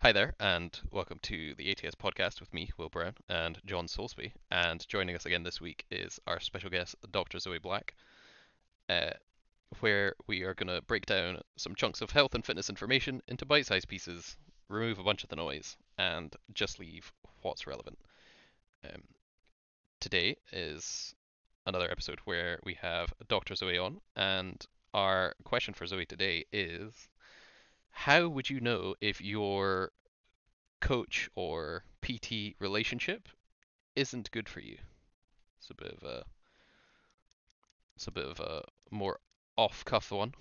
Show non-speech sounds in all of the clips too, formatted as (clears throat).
Hi there, and welcome to the ATS podcast with me, Will Brown, and John Soulsby. And joining us again this week is our special guest, Dr. Zoe Black, uh, where we are going to break down some chunks of health and fitness information into bite sized pieces, remove a bunch of the noise, and just leave what's relevant. Um, today is another episode where we have Dr. Zoe on, and our question for Zoe today is how would you know if your coach or PT relationship isn't good for you? It's a bit of a it's a bit of a more off cuff one.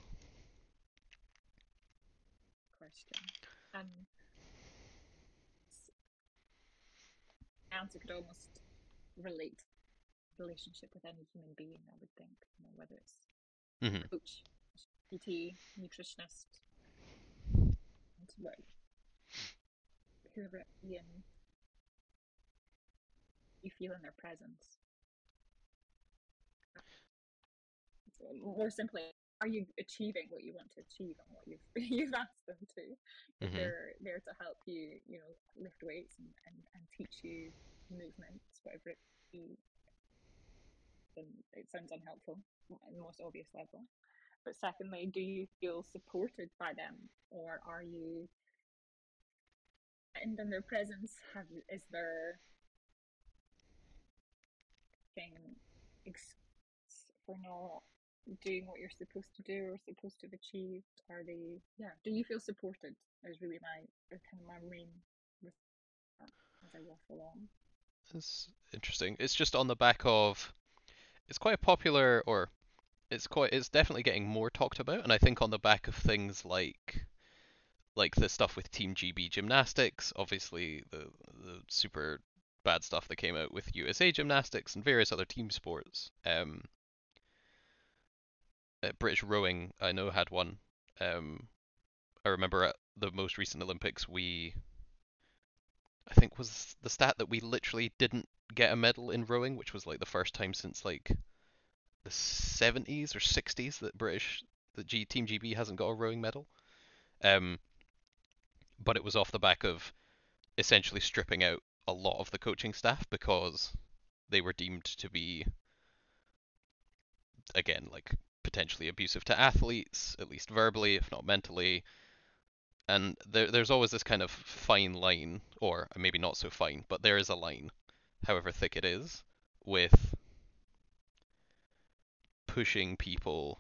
question. Um, answer could almost relate relationship with any human being. I would think, you know, whether it's hmm coach, PT, nutritionist, whoever it you feel in their presence. More simply, are you achieving what you want to achieve and what you've you've asked them to? If hmm they're there to help you, you know, lift weights and, and, and teach you movements, whatever it be, then it sounds unhelpful at the most obvious level. But secondly, do you feel supported by them, or are you and in their presence? Have is there thing for not doing what you're supposed to do or supposed to have achieved? Are they yeah? Do you feel supported? Is really my kind of my main as I walk along. It's interesting. It's just on the back of it's quite a popular or it's quite it's definitely getting more talked about, and I think on the back of things like like the stuff with Team GB gymnastics, obviously the the super bad stuff that came out with USA gymnastics and various other team sports. Um, uh, British rowing, I know, had one. Um, I remember at the most recent Olympics, we I think was the stat that we literally didn't get a medal in rowing, which was like the first time since like the 70s or 60s that British the G Team GB hasn't got a rowing medal. Um, but it was off the back of essentially stripping out a lot of the coaching staff because they were deemed to be again like potentially abusive to athletes, at least verbally, if not mentally. And there, there's always this kind of fine line, or maybe not so fine, but there is a line, however thick it is, with pushing people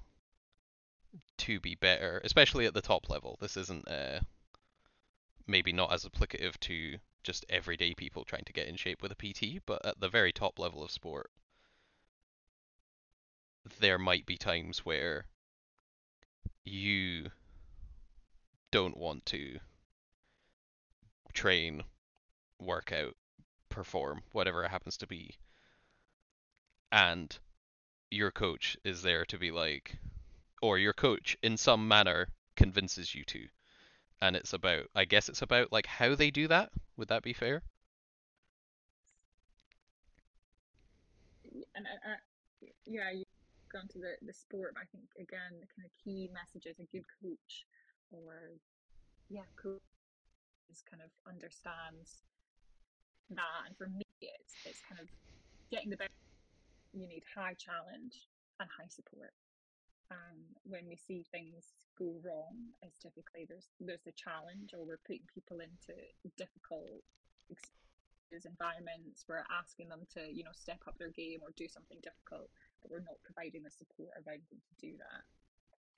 to be better, especially at the top level. This isn't uh, maybe not as applicative to just everyday people trying to get in shape with a PT, but at the very top level of sport, there might be times where you don't want to train, work out, perform, whatever it happens to be, and your coach is there to be like, or your coach in some manner convinces you to. And it's about, I guess it's about like how they do that. Would that be fair? And I, I, yeah, you've gone to the the sport. But I think again, the kind of key message is a good coach, or yeah, coach is kind of understands that. And for me, it's it's kind of getting the best. You need high challenge and high support. Um, when we see things go wrong, is typically there's there's a challenge, or we're putting people into difficult environments. We're asking them to you know step up their game or do something difficult, but we're not providing the support around them to do that.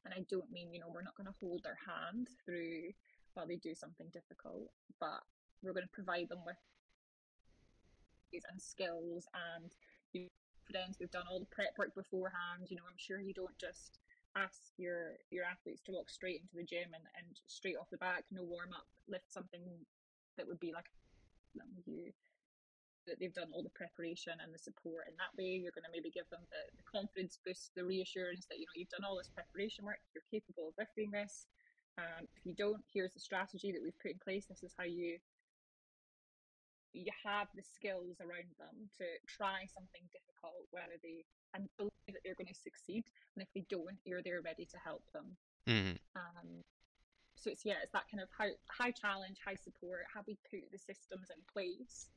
And I don't mean you know we're not going to hold their hand through while they do something difficult, but we're going to provide them with and skills and you confidence. We've done all the prep work beforehand. You know, I'm sure you don't just ask your your athletes to walk straight into the gym and, and straight off the back, no warm up, lift something that would be like. You that they've done all the preparation and the support in that way. You're going to maybe give them the, the confidence boost, the reassurance that you know you've done all this preparation work, you're capable of lifting this. Um, if you don't, here's the strategy that we've put in place. This is how you you have the skills around them to try something difficult, whether they and believe that they're going to succeed. And if they don't, you're there ready to help them. hmm Um, so it's yeah, it's that kind of high, high challenge, high support. How we put the systems in place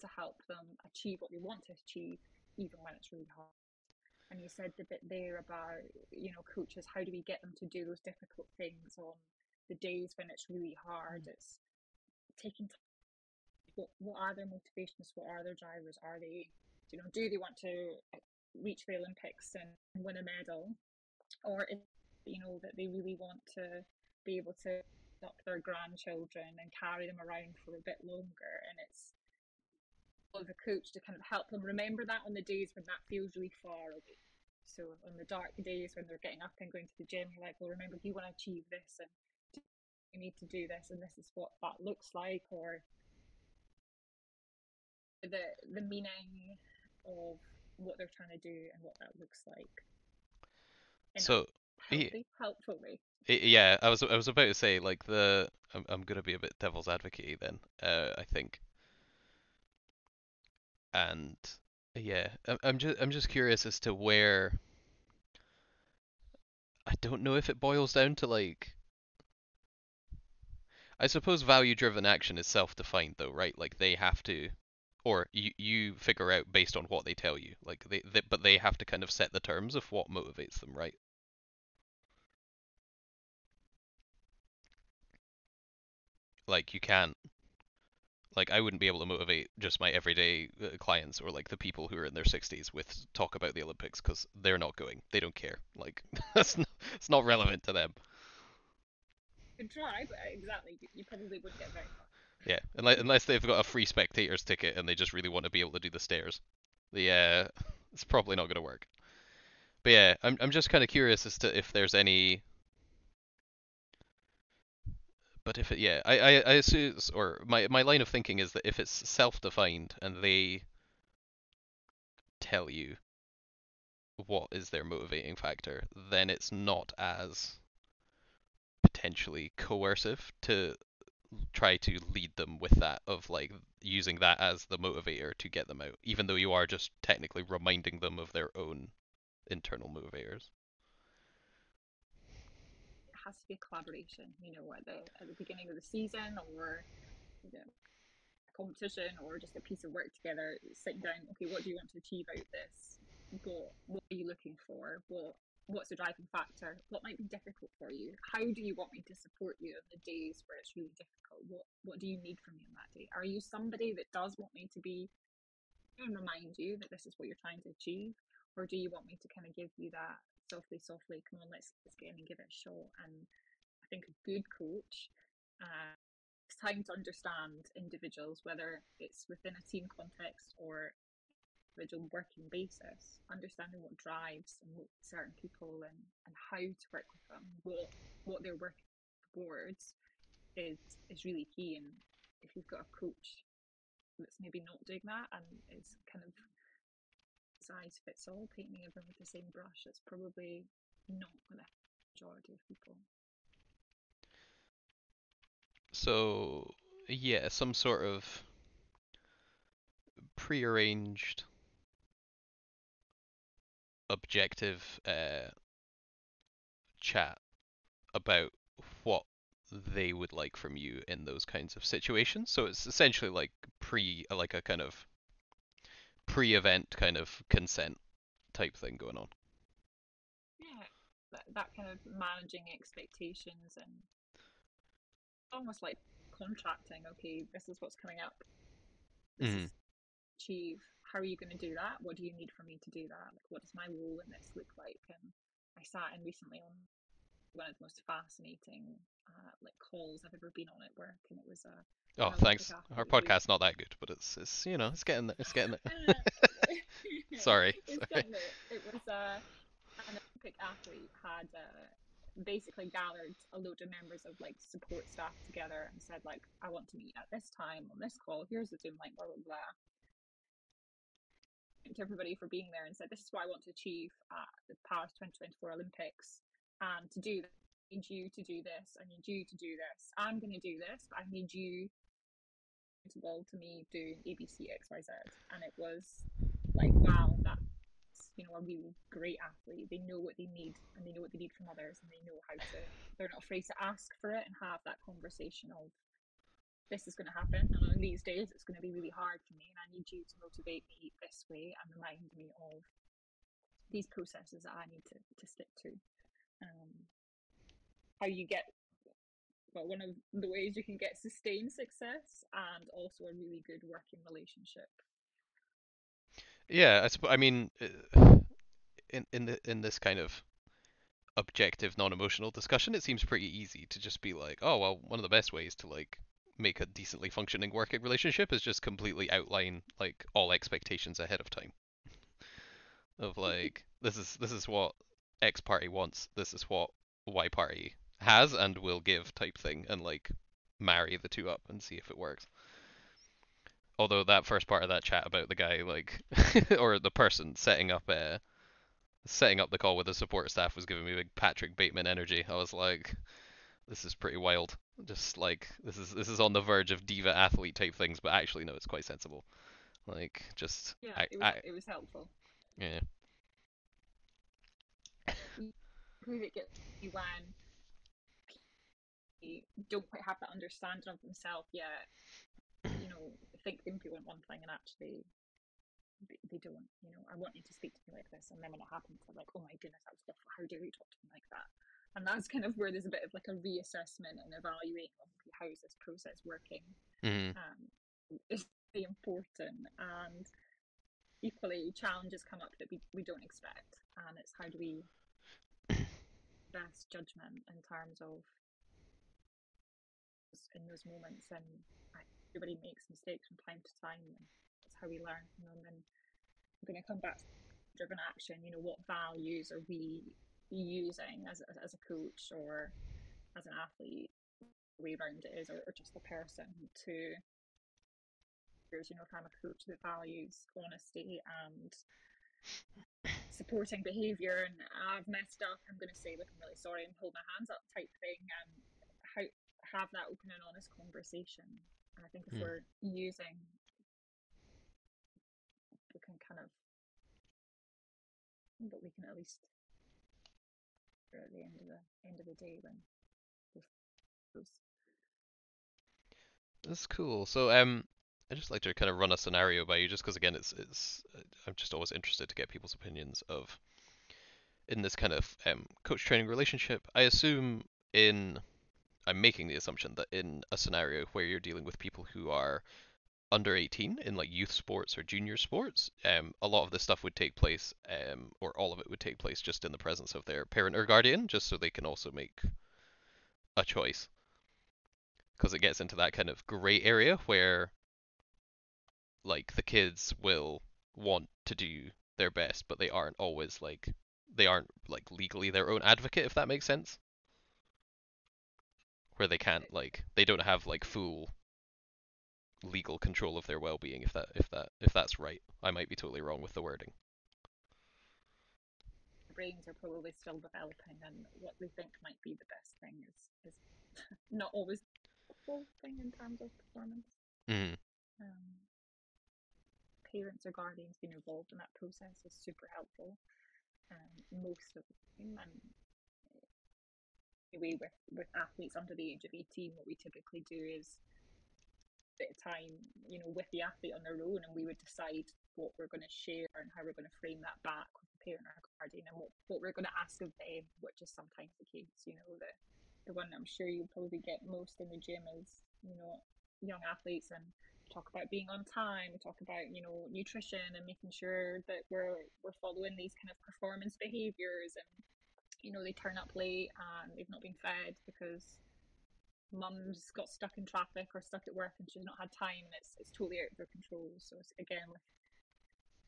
to help them achieve what they want to achieve, even when it's really hard. And you said the bit there about you know coaches. How do we get them to do those difficult things on the days when it's really hard? Mm. It's taking time. What what are their motivations? What are their drivers? Are they you know do they want to reach the Olympics and win a medal, or is you know that they really want to be able to up their grandchildren and carry them around for a bit longer and it's of a coach to kind of help them remember that on the days when that feels really far away so on the dark days when they're getting up and going to the gym you're like well remember you want to achieve this and you need to do this and this is what that looks like or the the meaning of what they're trying to do and what that looks like so healthy, helpful way yeah, I was I was about to say like the I'm I'm gonna be a bit devil's advocate then. Uh, I think. And yeah, I'm I'm just I'm just curious as to where. I don't know if it boils down to like. I suppose value-driven action is self-defined though, right? Like they have to, or you you figure out based on what they tell you. Like they, they but they have to kind of set the terms of what motivates them, right? Like you can't like I wouldn't be able to motivate just my everyday uh, clients or like the people who are in their 60s with talk about the Olympics because they're not going. They don't care. Like (laughs) that's not, it's not relevant to them. You could try, but exactly, you probably wouldn't get very far. Yeah, unless, unless they've got a free spectators ticket and they just really want to be able to do the stairs. Uh, (laughs) it's probably not going to work. But yeah, I'm I'm just kind of curious as to if there's any but if it, yeah, I, I, I assume, or my, my line of thinking is that if it's self-defined and they tell you what is their motivating factor, then it's not as potentially coercive to try to lead them with that of like using that as the motivator to get them out, even though you are just technically reminding them of their own internal motivators It has to be a collaboration. You know, at the at the beginning of the season or you know, a competition or just a piece of work together, sitting down. Okay, what do you want to achieve out of this? What what are you looking for? What what's the driving factor? What might be difficult for you? How do you want me to support you on the days where it's really difficult? What what do you need from me on that day? Are you somebody that does want me to be and remind you that this is what you're trying to achieve? Or do you want me to kind of give you that softly, softly, come on, let's, let's get in and give it a shot. And I think a good coach, uh, it's time to understand individuals, whether it's within a team context or individual working basis, understanding what drives and what certain people and, and how to work with them, what what they're working towards is is really key. And if you've got a coach that's maybe not doing that and is kind of size fits all, painting everyone with the same brush. It's probably not for the majority of people. So, yeah, some sort of prearranged objective uh, chat about what they would like from you in those kinds of situations. So it's essentially like pre, like a kind of pre-event kind of consent type thing going on. Yeah, that, that kind of managing expectations and almost like contracting. Okay, this is what's coming up. This mm-hmm. is achieve. How are you going to do that? What do you need from me to do that? Like, what does my role in this look like? And I sat in recently on one of the most fascinating uh, like calls I've ever been on at work, and it was a Oh, thanks. Our podcast's not that good, but it's it's you know it's getting there. It's getting there. (laughs) (laughs) Sorry. It's Sorry. Getting there. It was uh, an Olympic athlete had uh, basically gathered a load of members of like support staff together and said like, I want to meet at this time on this call. Here's the Zoom link. Blah blah blah. Thanked everybody for being there and said, this is what I want to achieve at the Paris 2024 Olympics. And to do that, I need you to do this. I need you to do this. I'm going to do this, but I need you accountable to me doing ABC, X, Y, Z. And it was like, wow, that's you know, a really great athlete. They know what they need and they know what they need from others and they know how to, they're not afraid to ask for it and have that conversation of, this is going to happen. And these days, it's going to be really hard for me. And I need you to motivate me this way and remind me of these processes that I need to, to stick to. Um, how you get well, one of the ways you can get sustained success and also a really good working relationship. Yeah, I, supp- I mean, uh, in in the, in this kind of objective, non-emotional discussion, it seems pretty easy to just be like, oh well, one of the best ways to like make a decently functioning working relationship is just completely outline like all expectations ahead of time. (laughs) Of like, this is this is what X party wants, this is what Y party has and will give type thing, and like marry the two up and see if it works. Although that first part of that chat about the guy like (laughs) or the person setting up a setting up the call with the support staff was giving me big Patrick Bateman energy. I was like, this is pretty wild. Just like this is this is on the verge of diva athlete type things, but actually no, it's quite sensible. Like just Yeah, I, it was, I it was helpful. yeah. Prove it gets you when don't quite have that understanding of themselves yet. You know, think they want one thing and actually they, they don't. You know, I want you to speak to me like this, and then when it happens, I'm like, "Oh my goodness, that was awful. How dare you talk to me like that?" And that's kind of where there's a bit of like a reassessment and evaluating of how is this process working. hmm Um, is really important, and equally challenges come up that we, we don't expect, and it's how do we (clears throat) best judgment in terms of in those moments and everybody makes mistakes from time to time and that's how we learn from them. And I'm going to come back to driven action you know what values are we using as a, as a coach or as an athlete way around it is or, or just a person to you know kind of coach that values honesty and supporting behaviour and I've messed up, I'm going to say, look, I'm really sorry and hold my hands up type thing and how have that open and honest conversation. And I think if Hmm. we're using, we can kind of, but we can at least at the end of the end of the day when That's cool. So um, I just like to kind of run a scenario by you, just because again, it's it's I'm just always interested to get people's opinions of in this kind of um coach training relationship. I assume in I'm making the assumption that in a scenario where you're dealing with people who are under 18 in like youth sports or junior sports, um, a lot of this stuff would take place, um, or all of it would take place just in the presence of their parent or guardian, just so they can also make a choice. Because it gets into that kind of gray area where, like, the kids will want to do their best, but they aren't always like, they aren't like legally their own advocate, if that makes sense. Where they can't like, they don't have like full legal control of their well-being if that if that if that's right i might be totally wrong with the wording brains are probably still developing and what they think might be the best thing is is (laughs) not always the full thing in terms of performance. mm Um, parents or guardians being involved in that process is super helpful um, most of the time. And anyway, with, with athletes under the age of 18, what we typically do is bit of time, you know, with the athlete on their own, and we would decide what we're going to share and how we're going to frame that back with the parent or guardian and what, what we're going to ask of them, which is sometimes the case. You know, the, the one I'm sure you probably get most in the gym is, you know, young athletes and talk about being on time, talk about, you know, nutrition and making sure that we're we're following these kind of performance behaviors and you know, they turn up late and they've not been fed because mum's got stuck in traffic or stuck at work and she's not had time it's it's totally out of their control. So again with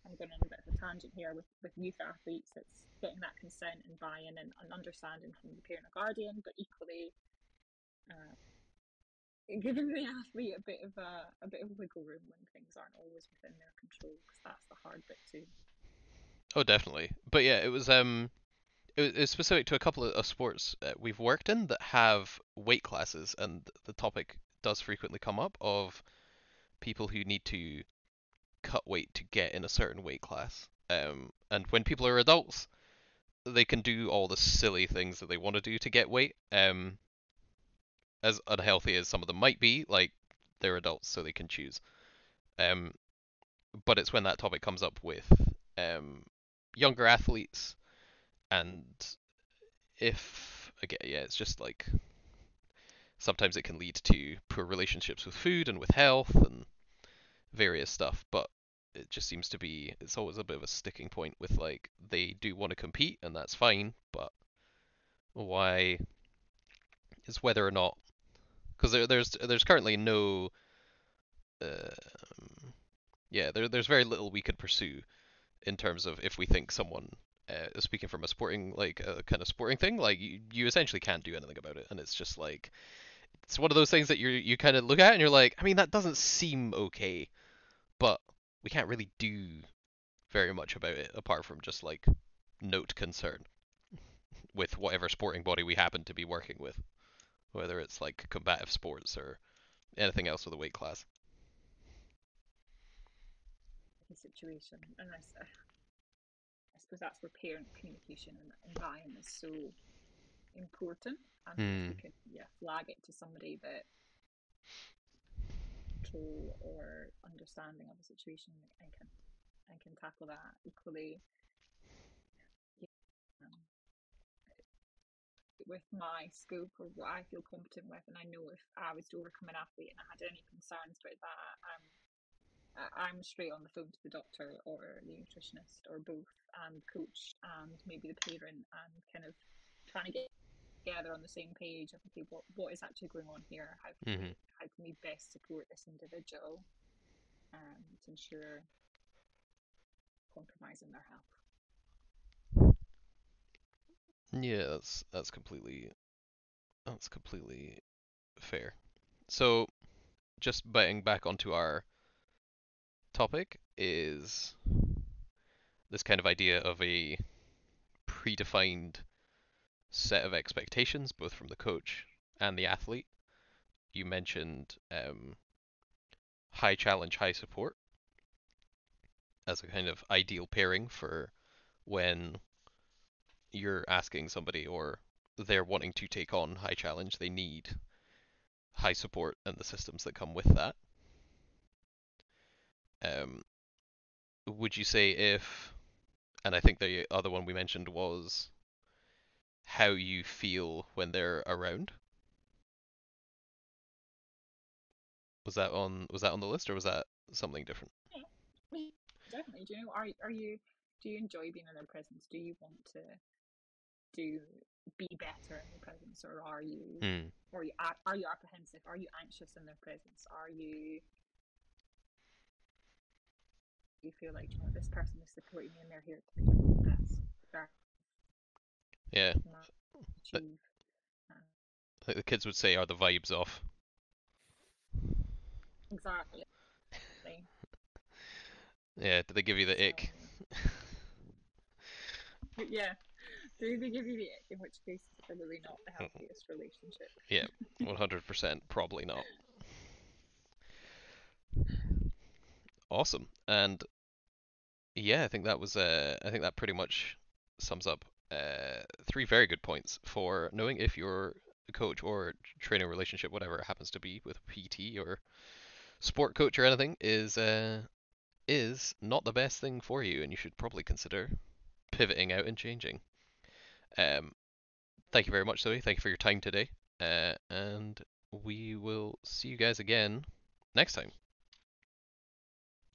I'm going on a bit of a tangent here with, with youth athletes, it's getting that consent and buy-in and, and understanding from the parent or guardian, but equally uh, giving the athlete a bit of a, a bit of wiggle room when things aren't always within their control because that's the hard bit too. oh definitely but yeah it was um it was, specific to a couple of, sports we've worked in that have weight classes and the topic does frequently come up of people who need to cut weight to get in a certain weight class Um, and when people are adults, they can do all the silly things that they want to do to get weight. Um, as unhealthy as some of them might be, like they're adults, so they can choose. Um, but it's when that topic comes up with um, younger athletes, and if again, yeah, it's just like sometimes it can lead to poor relationships with food and with health and various stuff. But it just seems to be it's always a bit of a sticking point with like they do want to compete and that's fine, but why is whether or not because there, there's there's currently no um, yeah there, there's very little we could pursue in terms of if we think someone uh, speaking from a sporting like a kind of sporting thing like you, you essentially can't do anything about it and it's just like it's one of those things that you you kind of look at and you're like I mean that doesn't seem okay but we can't really do very much about it apart from just like note concern with whatever sporting body we happen to be working with, whether it's like combative sports or anything else with a weight class. The situation, I, Suppose that's where parent communication and, and buy-in is so important. And if you Hmm. can, yeah, flag it to somebody that control or understanding of the situation and can and can tackle that equally. Yeah, um, with my scope or what I feel competent with, and I know if I was to overcome an athlete and I had any concerns about that, um, I'm straight on the phone to the doctor or the nutritionist or both, and coach and maybe the parent, and kind of trying to get together on the same page of okay, what what is actually going on here? How can Mhm. we how can we best support this individual um, to ensure compromising their health? Yeah, that's that's completely that's completely fair. So, just getting back onto our topic is this kind of idea of a predefined set of expectations, both from the coach and the athlete. You mentioned um, high challenge, high support as a kind of ideal pairing for when you're asking somebody or they're wanting to take on high challenge, they need high support and the systems that come with that. Um, would you say if, and I think the other one we mentioned was how you feel when they're around? Was that on was that on the list or was that something different? Yeah, definitely. Do you know? Are are you do you enjoy being in their presence? Do you want to do be better in their presence, or are you Hmm. or you are, are you apprehensive? Are you anxious in their presence? Are you you feel like you know this person is supporting me and they're here to the best Yeah, not achieve. Uh, like the kids would say, are the vibes off? exactly. Yeah, did they give you the ick? So, (laughs) yeah. Do they give you the ick? In which case, it's probably not the healthiest relationship. Yeah, (laughs) 100% probably not. Awesome. And yeah, I think that was uh I think that pretty much sums up uh three very good points for knowing if your coach or training relationship whatever it happens to be with PT or sport coach or anything is uh is not the best thing for you and you should probably consider pivoting out and changing. Um thank you very much Zoe. Thank you for your time today. Uh and we will see you guys again next time.